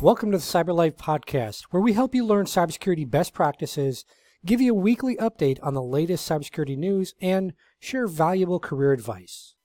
Welcome to the Cyber Life Podcast, where we help you learn cybersecurity best practices, give you a weekly update on the latest cybersecurity news, and share valuable career advice.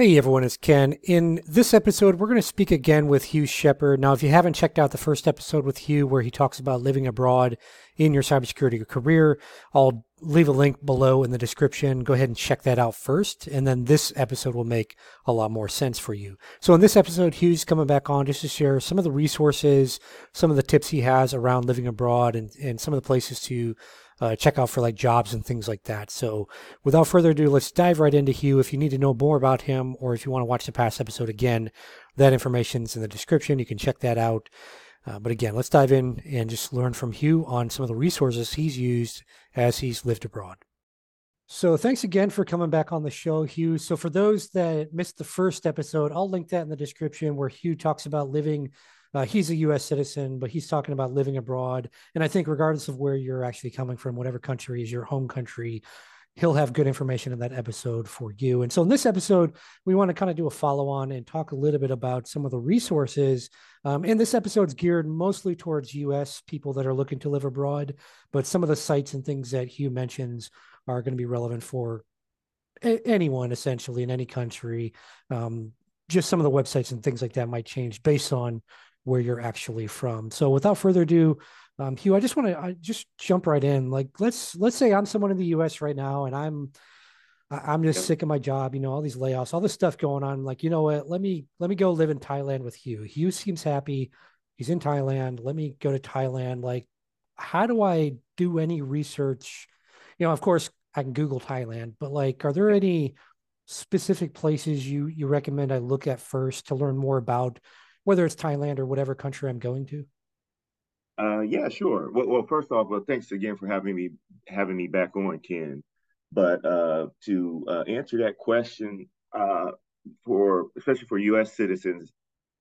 Hey everyone, it's Ken. In this episode, we're going to speak again with Hugh Shepherd. Now, if you haven't checked out the first episode with Hugh, where he talks about living abroad in your cybersecurity career, I'll leave a link below in the description. Go ahead and check that out first, and then this episode will make a lot more sense for you. So, in this episode, Hugh's coming back on just to share some of the resources, some of the tips he has around living abroad, and, and some of the places to uh, check out for like jobs and things like that. So, without further ado, let's dive right into Hugh. If you need to know more about him, or if you want to watch the past episode again, that information's in the description. You can check that out. Uh, but again, let's dive in and just learn from Hugh on some of the resources he's used as he's lived abroad. So, thanks again for coming back on the show, Hugh. So, for those that missed the first episode, I'll link that in the description where Hugh talks about living uh, he's a U.S. citizen, but he's talking about living abroad. And I think, regardless of where you're actually coming from, whatever country is your home country, he'll have good information in that episode for you. And so, in this episode, we want to kind of do a follow on and talk a little bit about some of the resources. Um, and this episode's geared mostly towards U.S. people that are looking to live abroad, but some of the sites and things that Hugh mentions are going to be relevant for a- anyone essentially in any country. Um, just some of the websites and things like that might change based on where you're actually from. So without further ado, um, Hugh, I just want to just jump right in. Like let's let's say I'm someone in the U.S. right now, and I'm I'm just sick of my job. You know, all these layoffs, all this stuff going on. Like, you know what? Let me let me go live in Thailand with Hugh. Hugh seems happy. He's in Thailand. Let me go to Thailand. Like, how do I do any research? You know, of course, I can Google Thailand, but like, are there any specific places you you recommend I look at first to learn more about whether it's Thailand or whatever country I'm going to? Uh, yeah, sure. Well, well, first off, well, thanks again for having me having me back on, Ken. But uh, to uh, answer that question, uh, for especially for U.S. citizens,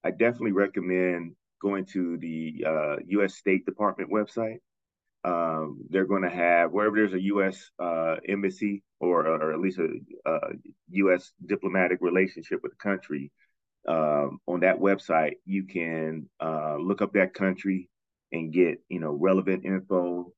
I definitely recommend going to the U.S. Uh, State Department website. Um, they're going to have wherever there's a U.S. Uh, embassy or, or at least a, a U.S. diplomatic relationship with the country um, on that website, you can uh, look up that country and get you know relevant info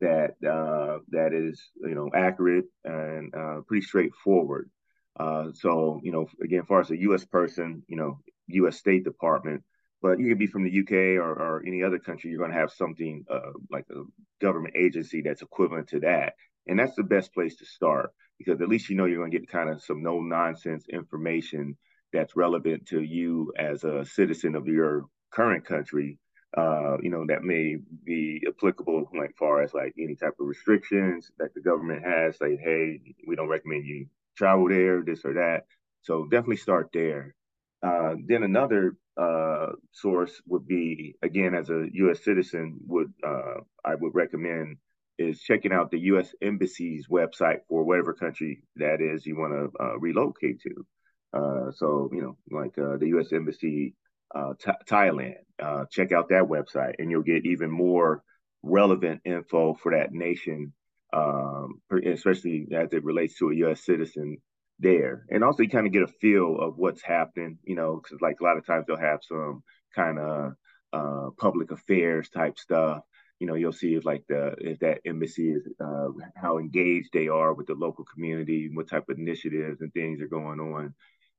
that uh, that is you know accurate and uh, pretty straightforward. Uh, so you know again, as far as a U.S. person, you know U.S. State Department, but you could be from the UK or, or any other country. You're going to have something uh, like a government agency that's equivalent to that, and that's the best place to start because at least you know you're going to get kind of some no nonsense information that's relevant to you as a citizen of your current country uh, you know, that may be applicable like far as like any type of restrictions that the government has, like, hey, we don't recommend you travel there, this or that. So definitely start there. Uh, then another uh, source would be, again, as a U.S. citizen, would uh, I would recommend is checking out the U.S. Embassy's website for whatever country that is you want to uh, relocate to. Uh, so, you know, like uh, the U.S. Embassy, uh, Thailand, uh, check out that website and you'll get even more relevant info for that nation, um, especially as it relates to a U.S. citizen there. And also, you kind of get a feel of what's happening, you know, because like a lot of times they'll have some kind of uh, public affairs type stuff. You know, you'll see if like the if that embassy is uh, how engaged they are with the local community, what type of initiatives and things are going on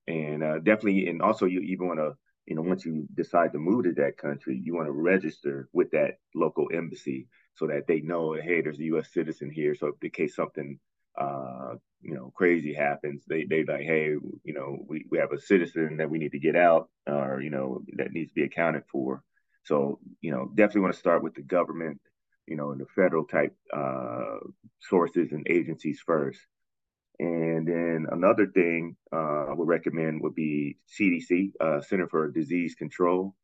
and uh, definitely and also you even want to you know once you decide to move to that country you want to register with that local embassy so that they know hey there's a u.s citizen here. So in case something uh, you know crazy happens they they like hey you know we, we have a citizen that we need to get out or you know that needs to be accounted for. So you know definitely want to start with the government you know and the federal type uh, sources and agencies first and then another thing uh, I would recommend would be CDC, uh, Center for Disease Control.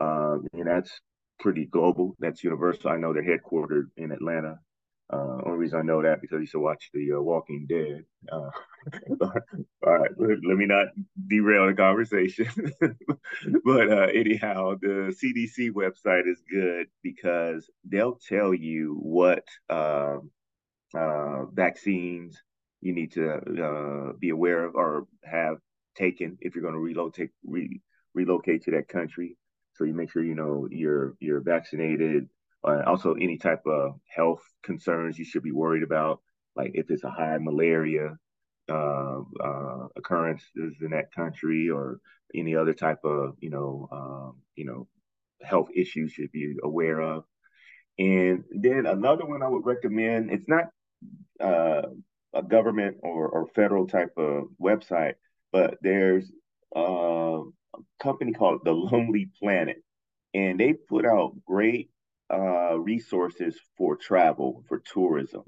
Uh, and that's pretty global. That's universal. I know they're headquartered in Atlanta. Uh, only reason I know that because I used to watch The uh, Walking Dead. Uh, all right, let, me not derail the conversation. but uh, anyhow, the CDC website is good because they'll tell you what um, vaccines you need to uh, be aware of or have taken if you're going to relocate re- relocate to that country. So you make sure you know you're you're vaccinated. Uh, also, any type of health concerns you should be worried about, like if it's a high malaria uh, uh, occurrences in that country or any other type of you know um, you know health issues should be aware of. And then another one I would recommend. It's not uh, a government or, or federal type of website, but there's uh, a company called The Lonely Planet, and they put out great uh, resources for travel, for tourism.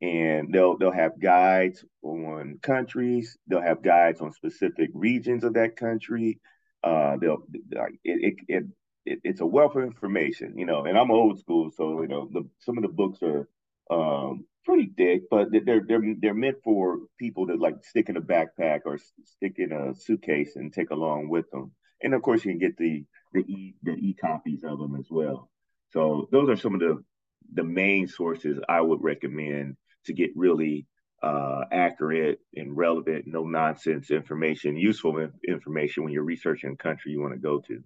And they'll they'll have guides on countries. They'll have guides on specific regions of that country. Uh, they'll like it, it, it, it's a wealth of information, you know. And I'm old school, so you know the, some of the books are um, pretty thick, but they're they're they're meant for people to like stick in a backpack or stick in a suitcase and take along with them. And of course, you can get the the e the e copies of them as well. So those are some of the the main sources I would recommend to get really uh, accurate and relevant, no nonsense information, useful information when you're researching a country you want to go to.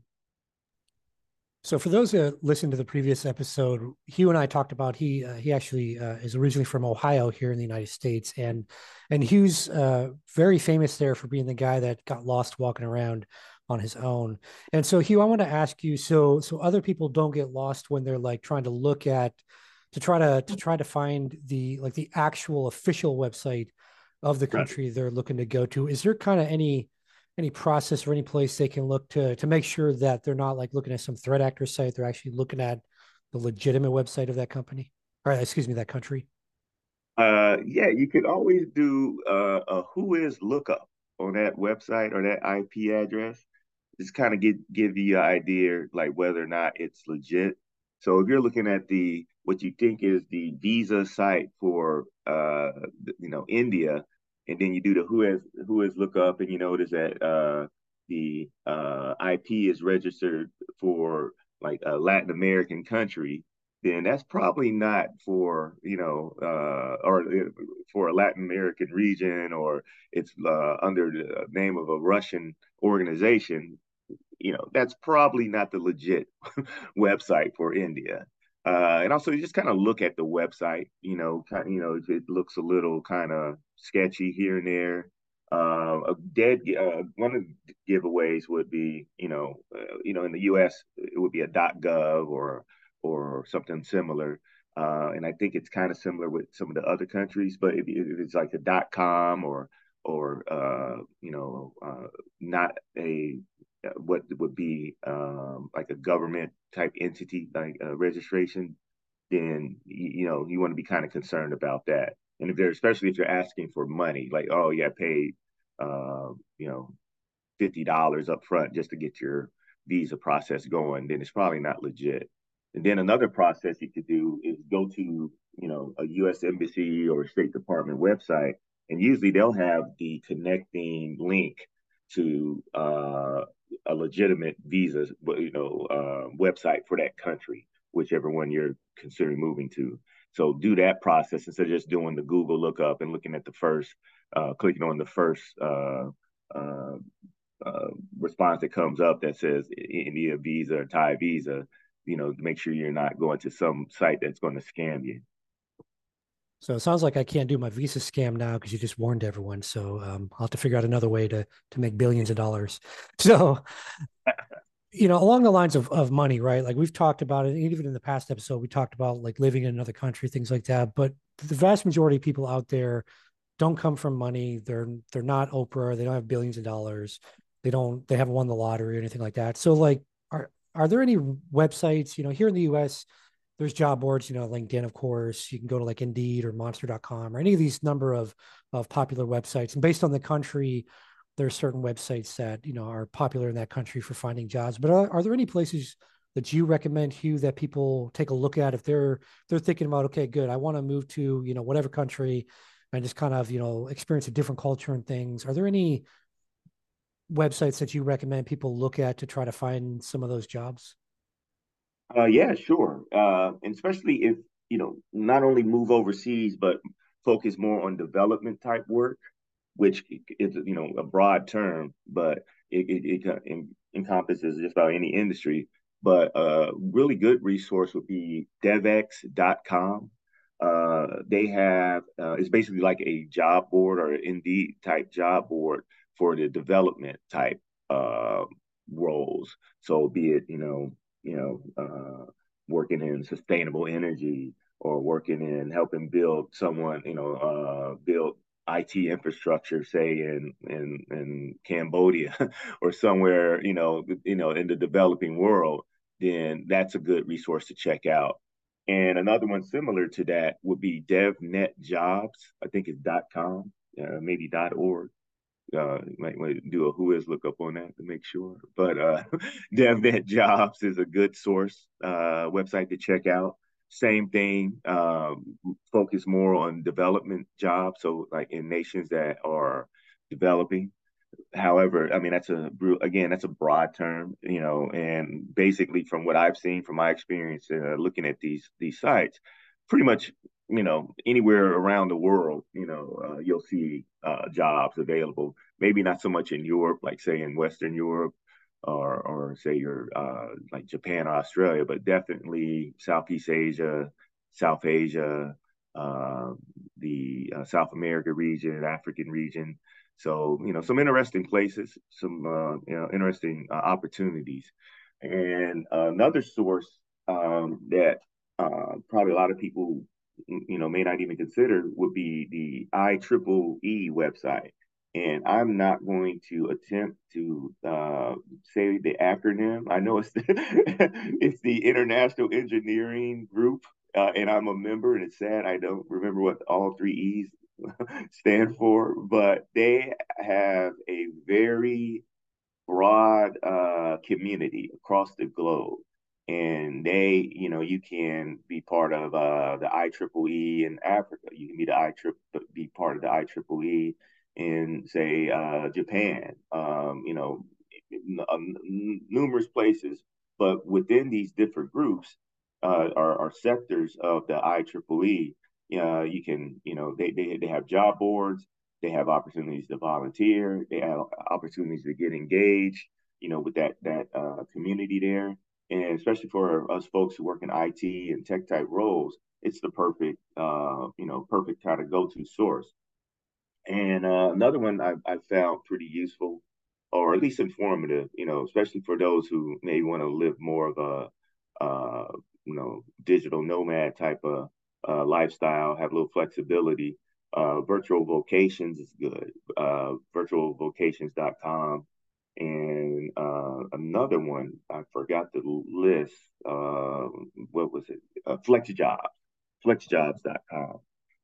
So for those that listened to the previous episode, Hugh and I talked about he uh, he actually uh, is originally from Ohio here in the United States, and and Hugh's uh, very famous there for being the guy that got lost walking around on his own. And so Hugh, I want to ask you, so so other people don't get lost when they're like trying to look at to try to to try to find the like the actual official website of the country right. they're looking to go to. Is there kind of any any process or any place they can look to to make sure that they're not like looking at some threat actor site. They're actually looking at the legitimate website of that company or excuse me that country. Uh yeah you could always do uh, a Whois lookup on that website or that ip address. Just kind of get give you an idea like whether or not it's legit. So if you're looking at the what you think is the visa site for uh you know india and then you do the Whois Whois lookup, and you notice that uh, the uh, IP is registered for like a Latin American country, then that's probably not for you know uh, or uh, for a Latin American region, or it's uh, under the name of a Russian organization. You know, that's probably not the legit website for India. Uh, and also, you just kind of look at the website. You know, kind you know, it looks a little kind of sketchy here and there. Uh, a dead uh, one of the giveaways would be, you know, uh, you know, in the U.S. it would be a .gov or or something similar. Uh, and I think it's kind of similar with some of the other countries, but if, if it's like a .com or or uh, you know, uh, not a what would be um, like a government type entity like registration, then you know you want to be kind of concerned about that. And if they're especially if you're asking for money, like oh yeah, paid uh, you know fifty dollars up front just to get your visa process going, then it's probably not legit. And then another process you could do is go to you know a U.S. embassy or State Department website, and usually they'll have the connecting link to uh, a legitimate visa, you know, uh, website for that country, whichever one you're considering moving to. So do that process instead of just doing the Google lookup and looking at the first, uh, clicking on the first uh, uh, uh response that comes up that says India visa or Thai visa. You know, make sure you're not going to some site that's going to scam you. So it sounds like I can't do my Visa scam now because you just warned everyone. So um, I'll have to figure out another way to to make billions of dollars. So, you know, along the lines of of money, right? Like we've talked about it, even in the past episode, we talked about like living in another country, things like that. But the vast majority of people out there don't come from money. They're they're not Oprah. They don't have billions of dollars. They don't. They haven't won the lottery or anything like that. So, like, are are there any websites? You know, here in the U.S there's job boards, you know, LinkedIn, of course. You can go to like Indeed or Monster.com or any of these number of of popular websites. And based on the country, there's certain websites that you know are popular in that country for finding jobs. But are, are there any places that you recommend, Hugh, that people take a look at if they're they're thinking about, okay, good, I want to move to you know whatever country and just kind of you know experience a different culture and things. Are there any websites that you recommend people look at to try to find some of those jobs? Uh, yeah, sure. Uh, especially if you know not only move overseas, but focus more on development type work, which is you know a broad term, but it, it, it encompasses just about any industry. But a really good resource would be devex.com. Uh, they have uh, it's basically like a job board or Indeed type job board for the development type uh, roles. So be it you know you know uh, working in sustainable energy or working in helping build someone you know uh, build IT infrastructure, say in in in Cambodia or somewhere, you know, you know, in the developing world, then that's a good resource to check out. And another one similar to that would be DevNet Jobs. I think it's .com, uh, maybe .org. Uh, might want to do a Whois lookup on that to make sure. But uh, DevNet Jobs is a good source uh, website to check out. Same thing, um, focus more on development jobs. So, like in nations that are developing. However, I mean that's a again that's a broad term, you know, and basically from what I've seen from my experience uh, looking at these these sites, pretty much you know anywhere around the world, you know, uh, you'll see uh, jobs available. Maybe not so much in Europe, like say in Western Europe, or or say you're uh, like Japan or Australia, but definitely Southeast Asia, South Asia, uh, the uh, South America region, African region. So you know some interesting places, some uh, you know interesting uh, opportunities, and another source um, that uh, probably a lot of people you know may not even consider would be the IEEE website and I'm not going to attempt to uh, say the acronym. I know it's the, it's the International Engineering Group, uh, and I'm a member. And it's sad I don't remember what all three E's stand for, but they have a very broad uh, community across the globe. And they, you know, you can be part of uh, the IEEE in Africa. You can be the IEEE, be part of the IEEE in say uh, Japan, um, you know, um, numerous places. But within these different groups uh, are, are, sectors of the IEEE. Uh, you can, you know, they, they they have job boards. They have opportunities to volunteer. They have opportunities to get engaged. You know, with that that uh, community there, and especially for us folks who work in IT and tech type roles, it's the perfect, uh, you know, perfect kind of go to source. And uh, another one I, I found pretty useful, or at least informative, you know, especially for those who may want to live more of a, uh, you know, digital nomad type of uh, lifestyle, have a little flexibility. Uh, virtual vocations is good. Uh, virtualvocations.com. And uh, another one, I forgot the list. Uh, what was it? Uh, FlexJobs, flexjobs.com.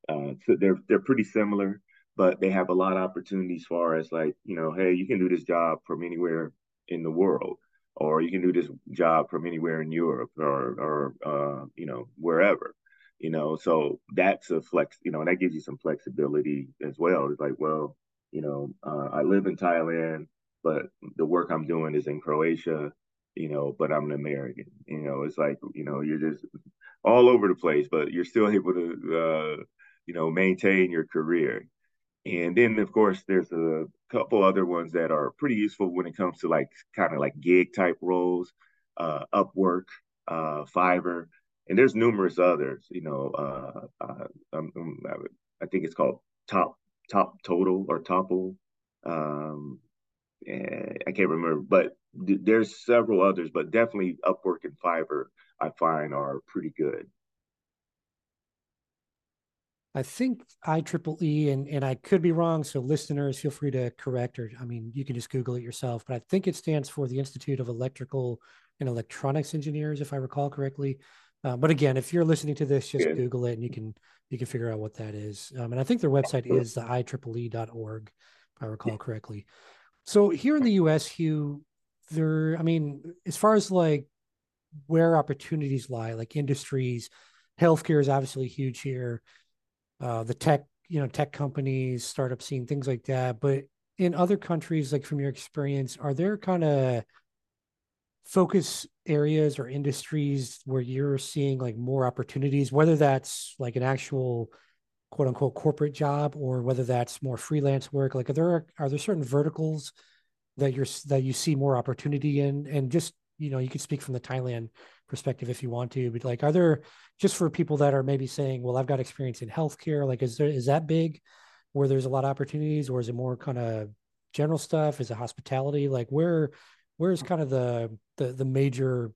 Uh, so they're they're pretty similar but they have a lot of opportunities far as like you know hey you can do this job from anywhere in the world or you can do this job from anywhere in europe or or uh, you know wherever you know? So that's a flex you know and that gives you some flexibility as well. It's like well you know uh, i live in thailand but the work i'm doing is in croatia you know but i'm an american you know? It's like you know you're just all over the place but you're still able to uh, you know maintain your career and then, of course, there's a couple other ones that are pretty useful when it comes to like kind of like gig type roles, uh, Upwork, uh, Fiverr, and there's numerous others. You know, uh, uh um, um, I think it's called Top Top Total or Topple. Um, I can't remember, but th- there's several others, but definitely Upwork and Fiverr I find are pretty good. I think IEEE, and, and I could be wrong, so listeners, feel free to correct, or I mean, you can just Google it yourself, but I think it stands for the Institute of Electrical and Electronics Engineers, if I recall correctly. Uh, but again, if you're listening to this, just Google it and you can you can figure out what that is. Um, and I think their website is the IEEE.org, if I recall correctly. So here in the US, Hugh, there, I mean, as far as like where opportunities lie, like industries, healthcare is obviously huge here uh, the tech, you know, tech companies, startup scene, things like that. But in other countries, like from your experience, are there kind of focus areas or industries where you're seeing like more opportunities, whether that's like an actual quote unquote corporate job or whether that's more freelance work like are there are there certain verticals that you're that you see more opportunity in and just you know you could speak from the thailand perspective if you want to but like are there just for people that are maybe saying well i've got experience in healthcare like is there is that big where there's a lot of opportunities or is it more kind of general stuff? Is it hospitality? Like where where's kind of the the, the major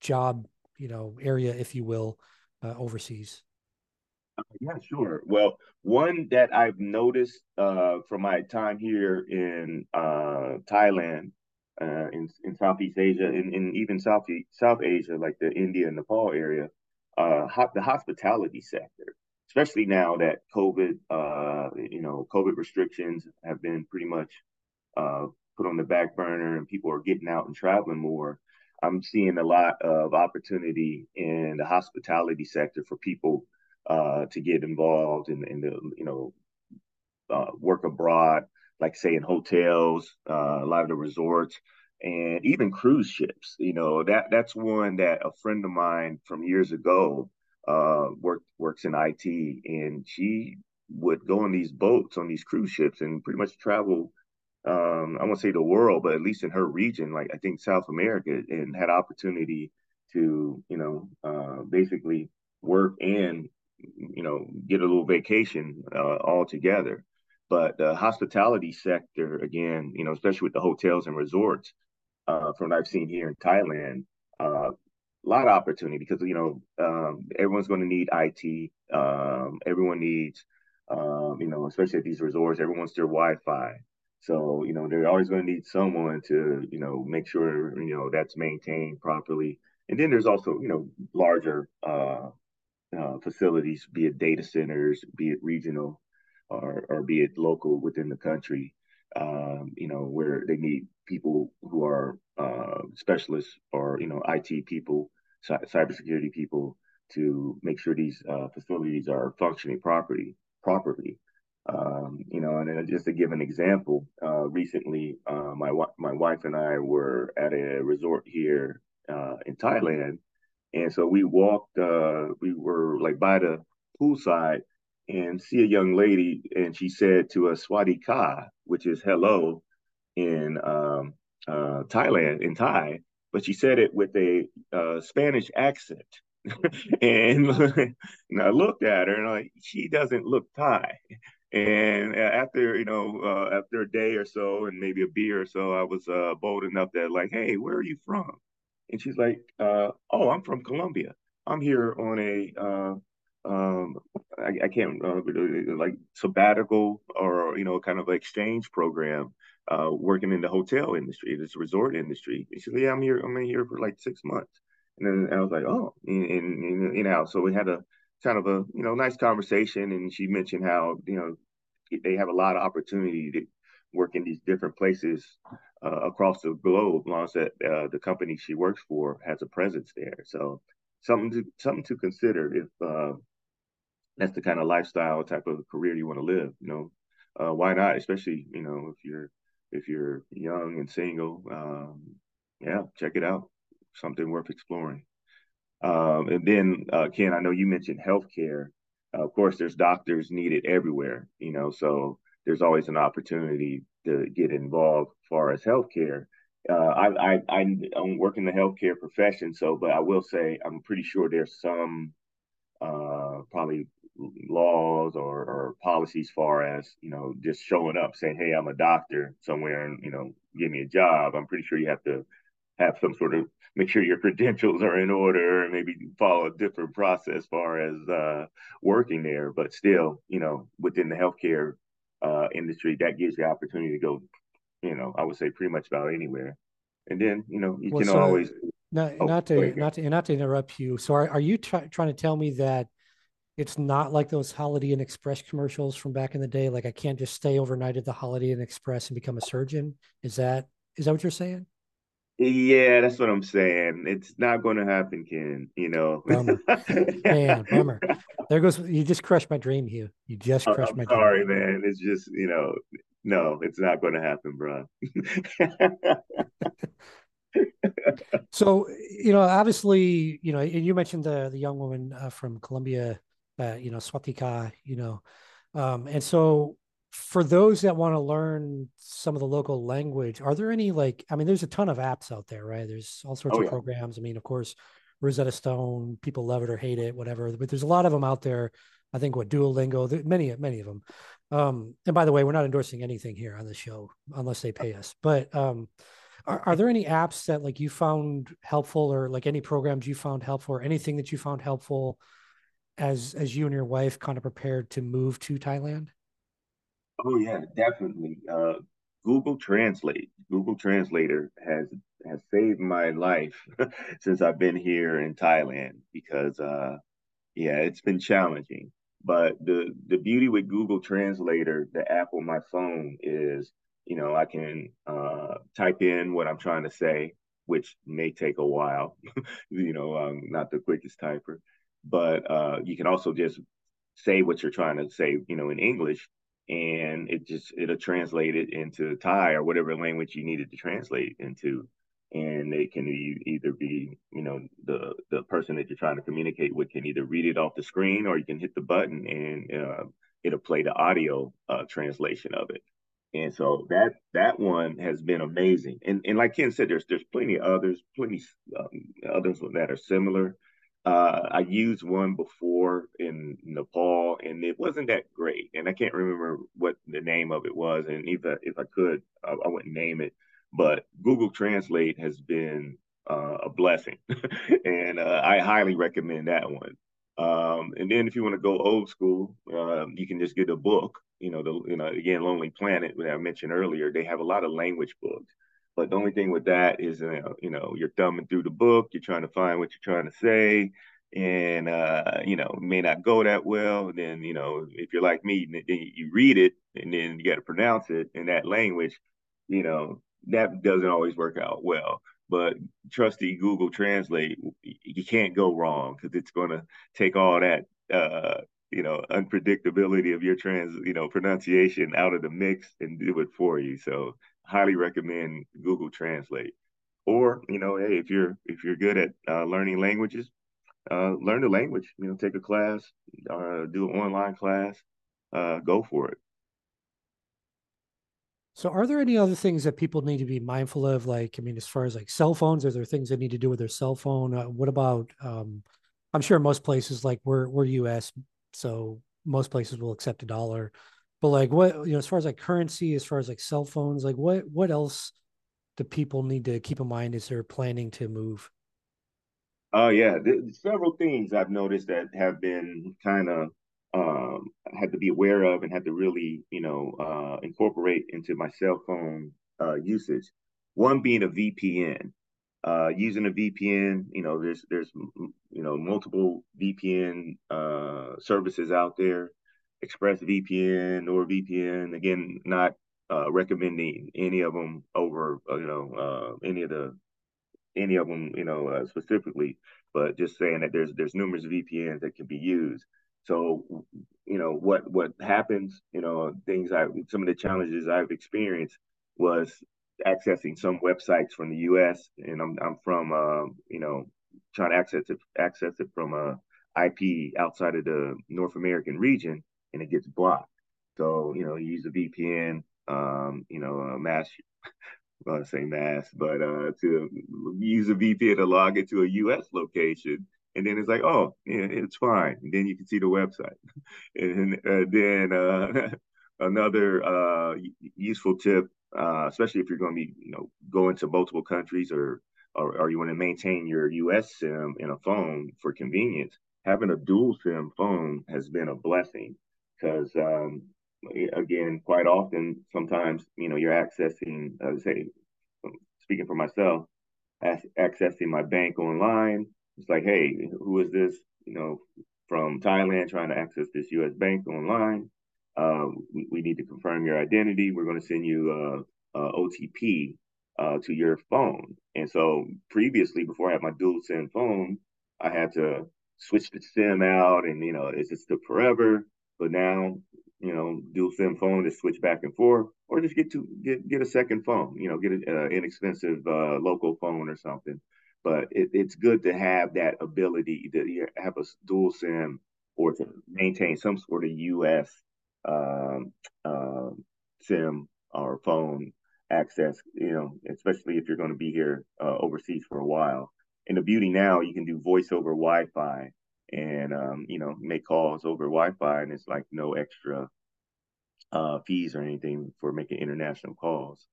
job you know area if you will uh, overseas? Uh, yeah sure. Well one that i've noticed uh, from my time here in uh, thailand uh, in, in southeast asia and in, in even south south asia like the india and nepal area uh, the hospitality sector especially now that covid you know covid restrictions have been pretty much put on the back burner and people are getting out and traveling more I'm seeing a lot of opportunity in the hospitality sector for people uh, to get involved in, in the you know uh, work abroad, like say in hotels, uh, a lot of the resorts, and even cruise ships. You know that that's one that a friend of mine from years ago uh, worked works in IT, and she would go on these boats on these cruise ships and pretty much travel um, I won't say the world, but at least in her region, like I think South America, and had opportunity to, you know, uh, basically work and, you know, get a little vacation uh, all together. But the hospitality sector, again, you know, especially with the hotels and resorts, uh, from what I've seen here in Thailand, uh, a lot of opportunity because you know um, everyone's going to need IT. Um, everyone needs, um, you know, especially at these resorts, everyone's their Wi-Fi. So, you know, they're always going to need someone to, you know, make sure, you know, that's maintained properly. And then there's also, you know, larger uh, uh, facilities, be it data centers, be it regional, or, or be it local within the country, um, you know, where they need people who are uh, specialists or, you know, IT people, cybersecurity people to make sure these uh, facilities are functioning properly. Properly, um, you know, and just to give an example, uh, recently uh, my my wife and I were at a resort here uh, in Thailand, and so we walked. Uh, we were like by the poolside and see a young lady, and she said to us "Swati Ka," which is hello in um, uh, Thailand in Thai, but she said it with a uh, Spanish accent. and, and I looked at her and like she doesn't look Thai. And after, you know, uh, after a day or so and maybe a beer or so, I was uh, bold enough that like, hey, where are you from? And she's like, uh, oh, I'm from Colombia. I'm here on a, uh, um, I, I, can't uh, like sabbatical or you know kind of exchange program, uh, working in the hotel industry, this resort industry. And she's like, yeah, I'm here. I'm in here for like six months. And then I was like, oh, and, and, know, so we had a kind of a you know nice conversation, and she mentioned how you know they have a lot of opportunity to work in these different places uh, across the globe. As long as that uh, the company she works for has a presence there, so something to something to consider if uh, that's the kind of lifestyle type of career you want to live. You know, uh, why not? Especially you know if you're if you're young and single, um, yeah, check it out. Something worth exploring. Um, and then, uh, Ken, I know you mentioned healthcare. Uh, of course, there's doctors needed everywhere, you know, so there's always an opportunity to get involved as far as healthcare. Uh, I, I, I don't work in the healthcare profession, so, but I will say I'm pretty sure there's some uh, probably laws or, or policies far as you know just showing up saying hey i'm a doctor somewhere and you know give me a job i'm pretty sure you have to have some sort of make sure your credentials are in order and maybe follow a different process as far as uh, working there. But still, you know, within the healthcare uh, industry, that gives you the opportunity to go, you know, I would say pretty much about anywhere. And then, you know, you well, can so always. Not, oh, not to not to not to interrupt you. So, are, are you trying to tell me that it's not like those Holiday Inn Express commercials from back in the day? Like, I can't just stay overnight at the Holiday Inn Express and become a surgeon. Is that is that what you're saying? Yeah, that's what I'm saying. It's not going to happen, Ken. You know, bummer. man, bummer. There goes. You just crushed my dream, Hugh. You just crushed I'm my. Sorry, dream. man. It's just you know, no, it's not going to happen, bro. so you know, obviously, you know, and you mentioned the the young woman uh, from Colombia uh, you know, Swatika, you know. Um, and so for those that want to learn some of the local language, are there any like, I mean, there's a ton of apps out there, right? There's all sorts oh, of yeah. programs. I mean, of course, Rosetta Stone, people love it or hate it, whatever, but there's a lot of them out there. I think what Duolingo, many, many of them. Um, and by the way, we're not endorsing anything here on the show unless they pay us, but, um, are, are there any apps that like you found helpful or like any programs you found helpful or anything that you found helpful as as you and your wife kind of prepared to move to Thailand? Oh yeah, definitely. Uh, Google Translate, Google Translator has has saved my life since I've been here in Thailand because uh, yeah, it's been challenging. But the the beauty with Google Translator, the app on my phone is, you know, I can uh, type in what I'm trying to say, which may take a while. you know, I'm not the quickest typer but uh, you can also just say what you're trying to say, you know, in English, and it just it'll translate it into Thai or whatever language you needed to translate into, and it can either be, you know, the the person that you're trying to communicate with can either read it off the screen or you can hit the button and uh, it'll play the audio uh, translation of it. And so that that one has been amazing. And and like Ken said, there's there's plenty of others, plenty um, others that are similar. Uh, I used one before in Nepal, and it wasn't that great. And I can't remember what the name of it was. And if I, if I could, I, I wouldn't name it. But Google Translate has been uh, a blessing, and uh, I highly recommend that one. Um, and then if you want to go old school, um, you can just get a book. You know, the you know again, Lonely Planet, that I mentioned earlier, they have a lot of language books. But the only thing with that is, uh, you know, you're thumbing through the book, you're trying to find what you're trying to say, and uh, you know, may not go that well. Then, you know, if you're like me, then you read it and then you got to pronounce it in that language. You know, that doesn't always work out well. But trusty Google Translate, you can't go wrong because it's going to take all that uh, you know unpredictability of your trans you know pronunciation out of the mix and do it for you so highly recommend Google Translate. Or you know, hey, if you're if you're good at uh, learning languages, uh, learn the language. You know, take a class, uh, do an online class, uh, go for it. So, are there any other things that people need to be mindful of? Like, I mean, as far as like cell phones, are there things they need to do with their cell phone? Uh, what about? Um, I'm sure most places, like we're we're U.S., so most places will accept a dollar but like what you know as far as like currency as far as like cell phones like what what else do people need to keep in mind as they're planning to move? Oh uh, yeah several things i've noticed that have been kind of um had to be aware of and had to really you know uh incorporate into my cell phone uh usage. One being a vpn uh using a vpn you know there's there's you know multiple vpn uh services out there ExpressVPN, NordVPN. Again, not uh, recommending any of them over, uh, you know, uh, any of the any of them, you know, uh, specifically, but just saying that there's there's numerous VPNs that can be used. So, you know, what what happens, you know, things I some of the challenges I've experienced was accessing some websites from the U.S. and I'm I'm from, uh, you know, trying to access it access it from a IP outside of the North American region and it gets blocked. So, you know, you use a VPN, um, you know, a mass, I'm going to say mass, but uh, to use a VPN to log into a US location. And then it's like, oh, yeah, it's fine. And then you can see the website. and uh, then uh, another uh, useful tip, uh, especially if you're going to be, you know, going to multiple countries or, or, or you want to maintain your US SIM in a phone for convenience, having a dual SIM phone has been a blessing because um, again, quite often, sometimes you know you're accessing, say, um, speaking for myself, accessing my bank online. It's like, hey, who is this? You know, from Thailand trying to access this U.S. bank online. Uh, we, we, need to confirm your identity. We're going to send you a, a OTP uh, to your phone. And so previously, before I had my dual SIM phone, I had to switch the SIM out, and you know, it's just the forever? But now, you know, dual SIM phone to switch back and forth, or just get to get get a second phone. You know, get an uh, inexpensive uh, local phone or something. But it, it's good to have that ability to have a dual SIM or to maintain some sort of U.S. Um, uh, SIM or phone access, you know, especially if you're going to be here uh, overseas for a while. And the beauty now, you can do voice over Wi-Fi and um, you know make calls over Wi-Fi, and it's like no extra uh, fees or anything for making international calls.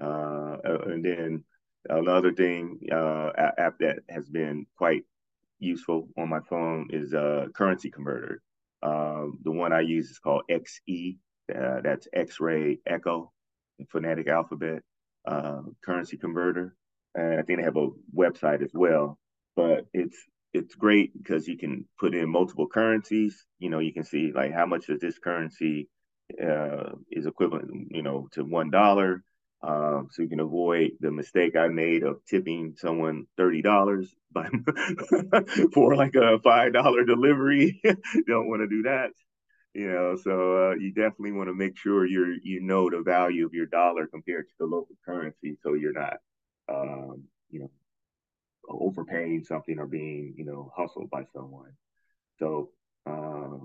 Uh, uh and then another thing uh, app that has been quite useful on my phone is a currency converter. Um, the one I use is called XE. Uh, that's X-ray Echo, phonetic alphabet uh, currency converter. And I think they have a website as well. But it's it's great because you can put in multiple currencies. You know, you can see like how much of this currency uh, is equivalent, you know, to one dollar. Um, so you can avoid the mistake I made of tipping someone thirty dollars by for like a five dollar delivery. Don't want to do that, you know. So uh, you definitely want to make sure you're you know the value of your dollar compared to the local currency, so you're not, um, you know, overpaying something or being you know hustled by someone. So uh,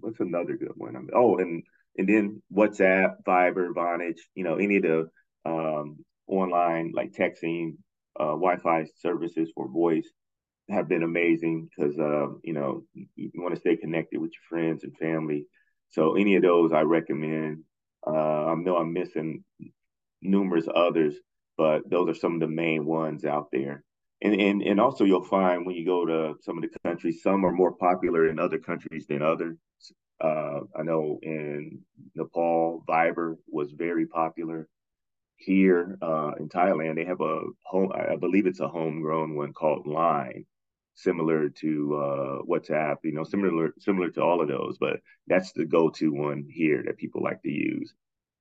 what's another good one? I mean, oh, and and then WhatsApp, Viber, Vonage, you know, any of the um, online like texting, uh, Wi-Fi services for voice have been amazing because um, you know you, you want to stay connected with your friends and family. So any of those I recommend. Uh, I know I'm missing numerous others, but those are some of the main ones out there. And, and and also you'll find when you go to some of the countries, some are more popular in other countries than others. Uh, I know in Nepal, Viber was very popular. Here uh, in Thailand, they have a home, I believe it's a homegrown one called Line, similar to uh, WhatsApp. You know, similar similar to all of those, but that's the go-to one here that people like to use.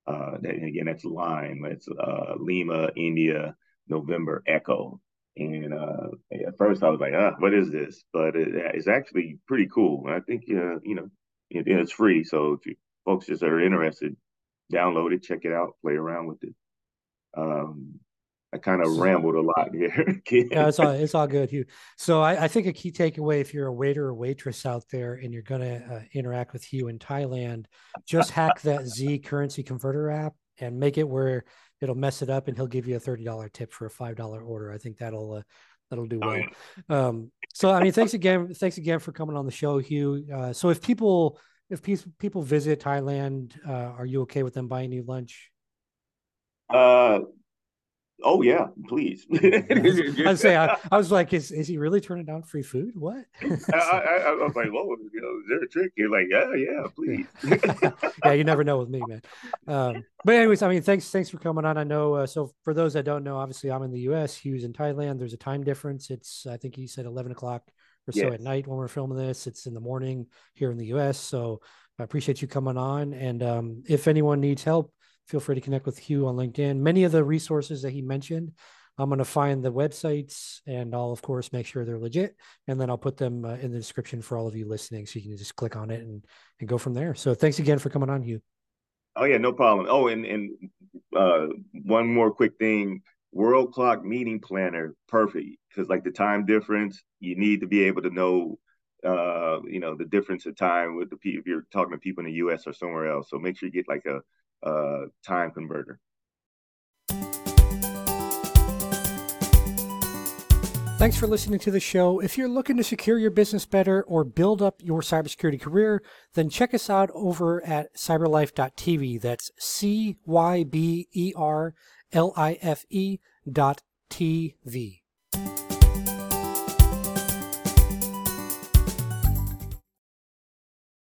Uh, that, again, that's Line. That's uh, Lima, India, November, Echo. And uh, at first, I was like, "Ah, what is this?" But it, it's actually pretty cool. I think uh, you know it, it's free. So if you folks just are interested, download it, check it out, play around with it. Um, I kind of rambled a lot here. yeah, it's all it's all good, Hugh. So I, I, think a key takeaway, if you're a waiter or waitress out there and you're going to uh, interact with Hugh in Thailand, just hack that Z currency converter app and make it where it'll mess it up, and he'll give you a thirty dollar tip for a five dollar order. I think that'll uh, that'll do well. Um, so I mean, thanks again, thanks again for coming on the show, Hugh. Uh, so if people if people visit Thailand, uh, are you okay with them buying you lunch? Uh, Oh yeah, please. I say I, I, was like, is is he really turning down free food? What? I, I, I, was like, well, you know, is there a trick? You're like, yeah, yeah, please. yeah, you never know with me, man. Um, but anyways, I mean, thanks, thanks for coming on. I know. Uh, so for those that don't know, obviously, I'm in the U.S. Hugh's in Thailand. There's a time difference. It's I think he said 11 o'clock or so yes. at night when we're filming this. It's in the morning here in the U.S. So I appreciate you coming on. And um, if anyone needs help feel free to connect with Hugh on LinkedIn. Many of the resources that he mentioned, I'm going to find the websites and I'll, of course, make sure they're legit. And then I'll put them uh, in the description for all of you listening. So you can just click on it and, and go from there. So thanks again for coming on, Hugh. Oh, yeah, no problem. Oh, and, and uh, one more quick thing World Clock Meeting Planner, perfect. Because, like, the time difference, you need to be able to know uh, you know, the difference of time with the people if you're talking to people in the US or somewhere else. So make sure you get like a uh, time converter. Thanks for listening to the show. If you're looking to secure your business better or build up your cybersecurity career, then check us out over at cyberlife.tv. That's C Y B E R L I F E dot TV.